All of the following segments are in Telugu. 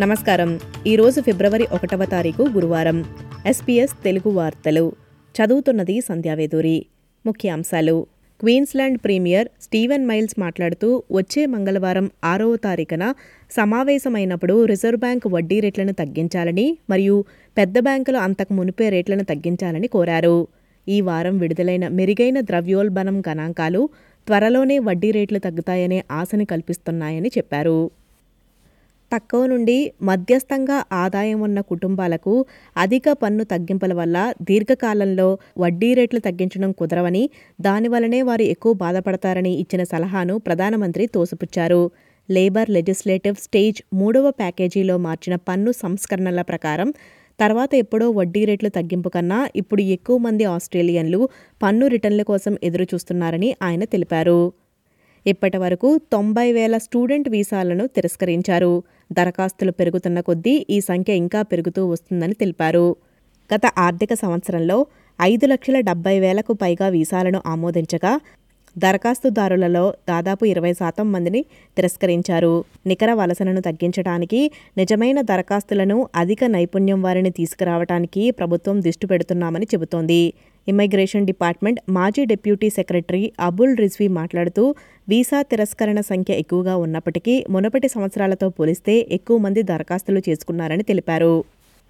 నమస్కారం. ఈరోజు ఫిబ్రవరి ఒకటవ తారీఖు గురువారం. ఎస్పీఎస్ తెలుగు వార్తలు. చదువుతున్నది సంధ్యావేదూరి ముఖ్యాంశాలు. క్వీన్స్లాండ్ ప్రీమియర్ స్టీవెన్ మైల్స్ మాట్లాడుతూ వచ్చే మంగళవారం ఆరవ తారీఖున సమావేశమైనప్పుడు రిజర్వ్ బ్యాంక్ వడ్డీ రేట్లను తగ్గించాలని మరియు పెద్ద బ్యాంకులు అంతకు మునిపే రేట్లను తగ్గించాలని కోరారు. ఈ వారం విడుదలైన మెరుగైన ద్రవ్యోల్బణం గణాంకాలు త్వరలోనే వడ్డీ రేట్లు తగ్గుతాయనే ఆశని కల్పిస్తున్నాయని చెప్పారు. తక్కువ నుండి మధ్యస్థంగా ఆదాయం ఉన్న కుటుంబాలకు అధిక పన్ను తగ్గింపుల వల్ల దీర్ఘకాలంలో వడ్డీ రేట్లు తగ్గించడం కుదరవని దానివల్లనే వారు ఎక్కువ బాధపడతారని ఇచ్చిన సలహాను ప్రధానమంత్రి తోసిపుచ్చారు. లేబర్ లెజిస్లేటివ్ స్టేజ్ మూడవ ప్యాకేజీలో మార్చిన పన్ను సంస్కరణల ప్రకారం తర్వాత ఎప్పుడో వడ్డీ రేట్లు తగ్గింపు కన్నా ఇప్పుడు ఎక్కువ మంది ఆస్ట్రేలియన్లు పన్ను రిటర్న్ల కోసం ఎదురు చూస్తున్నారని ఆయన తెలిపారు. ఇప్పటి వరకు తొంభై వేల స్టూడెంట్ వీసాలను తిరస్కరించారు. దరఖాస్తులు పెరుగుతున్న కొద్దీ ఈ సంఖ్య ఇంకా పెరుగుతూ వస్తుందని తెలిపారు. గత ఆర్థిక సంవత్సరంలో ఐదు లక్షల డెబ్బై వేలకు పైగా వీసాలను ఆమోదించగా దరఖాస్తుదారులలో దాదాపు ఇరవై శాతం మందిని తిరస్కరించారు. నికర వలసలను తగ్గించడానికి నిజమైన దరఖాస్తులను అధిక నైపుణ్యం వారిని తీసుకురావడానికి ప్రభుత్వం దృష్టి పెడుతున్నామని చెబుతోంది. ఇమ్మిగ్రేషన్ డిపార్ట్మెంట్ మాజీ డిప్యూటీ సెక్రటరీ అబుల్ రిజ్వీ మాట్లాడుతూ వీసా తిరస్కరణ సంఖ్య ఎక్కువగా ఉన్నప్పటికీ మునుపటి సంవత్సరాలతో పోలిస్తే ఎక్కువ మంది దరఖాస్తులు చేసుకున్నారని తెలిపారు.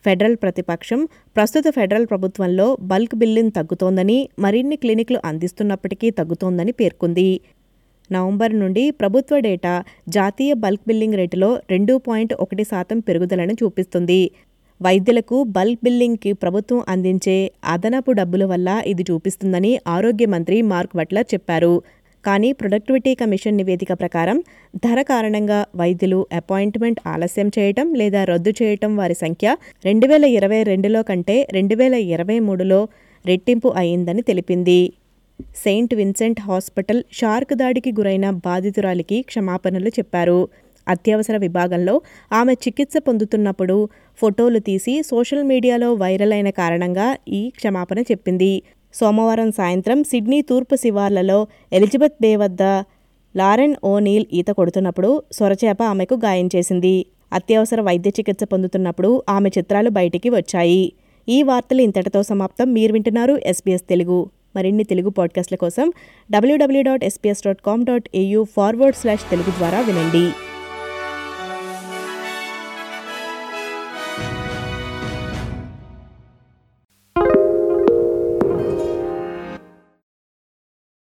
ఫెడరల్ ప్రతిపక్షం ప్రస్తుత ఫెడరల్ ప్రభుత్వంలో బల్క్ బిల్లింగ్ తగ్గుతోందని మరిన్ని క్లినిక్లు అందిస్తున్నప్పటికీ తగ్గుతోందని పేర్కొంది. నవంబర్ నుండి ప్రభుత్వ డేటా జాతీయ బల్క్ బిల్లింగ్ రేటులో రెండు పాయింట్ ఒకటి శాతం పెరుగుదలను చూపిస్తుంది. వైద్యులకు బల్క్ బిల్లింగ్కి ప్రభుత్వం అందించే అదనపు డబ్బుల వల్ల ఇది చూపిస్తుందని ఆరోగ్య మంత్రి మార్క్ బట్లర్ చెప్పారు. కానీ ప్రొడక్టివిటీ కమిషన్ నివేదిక ప్రకారం ధర కారణంగా వైద్యులు అపాయింట్మెంట్ ఆలస్యం చేయటం లేదా రద్దు చేయటం వారి సంఖ్య రెండు వేల ఇరవై రెండులో కంటే రెండు వేల ఇరవై మూడులో రెట్టింపు అయిందని తెలిపింది. సెయింట్ విన్సెంట్ హాస్పిటల్ షార్క్ దాడికి గురైన బాధితురాలికి క్షమాపణలు చెప్పారు. అత్యవసర విభాగంలో ఆమె చికిత్స పొందుతున్నప్పుడు ఫోటోలు తీసి సోషల్ మీడియాలో వైరల్ అయిన కారణంగా ఈ క్షమాపణ చెప్పింది. సోమవారం సాయంత్రం సిడ్నీ తూర్పు శివార్లలో ఎలిజబెత్ బే వద్ద లారెన్ ఓనీల్ ఈత కొడుతున్నప్పుడు సొరచేప ఆమెకు గాయం చేసింది. అత్యవసర వైద్య చికిత్స పొందుతున్నప్పుడు ఆమె చిత్రాలు బయటికి వచ్చాయి. ఈ వార్తలు ఇంతటితో సమాప్తం. మీరు వింటున్నారు ఎస్బీఎస్ తెలుగు. మరిన్ని తెలుగు పాడ్కాస్ట్ల కోసం W W dot SBS dot com dot AU forward slash Telugu ద్వారా వినండి.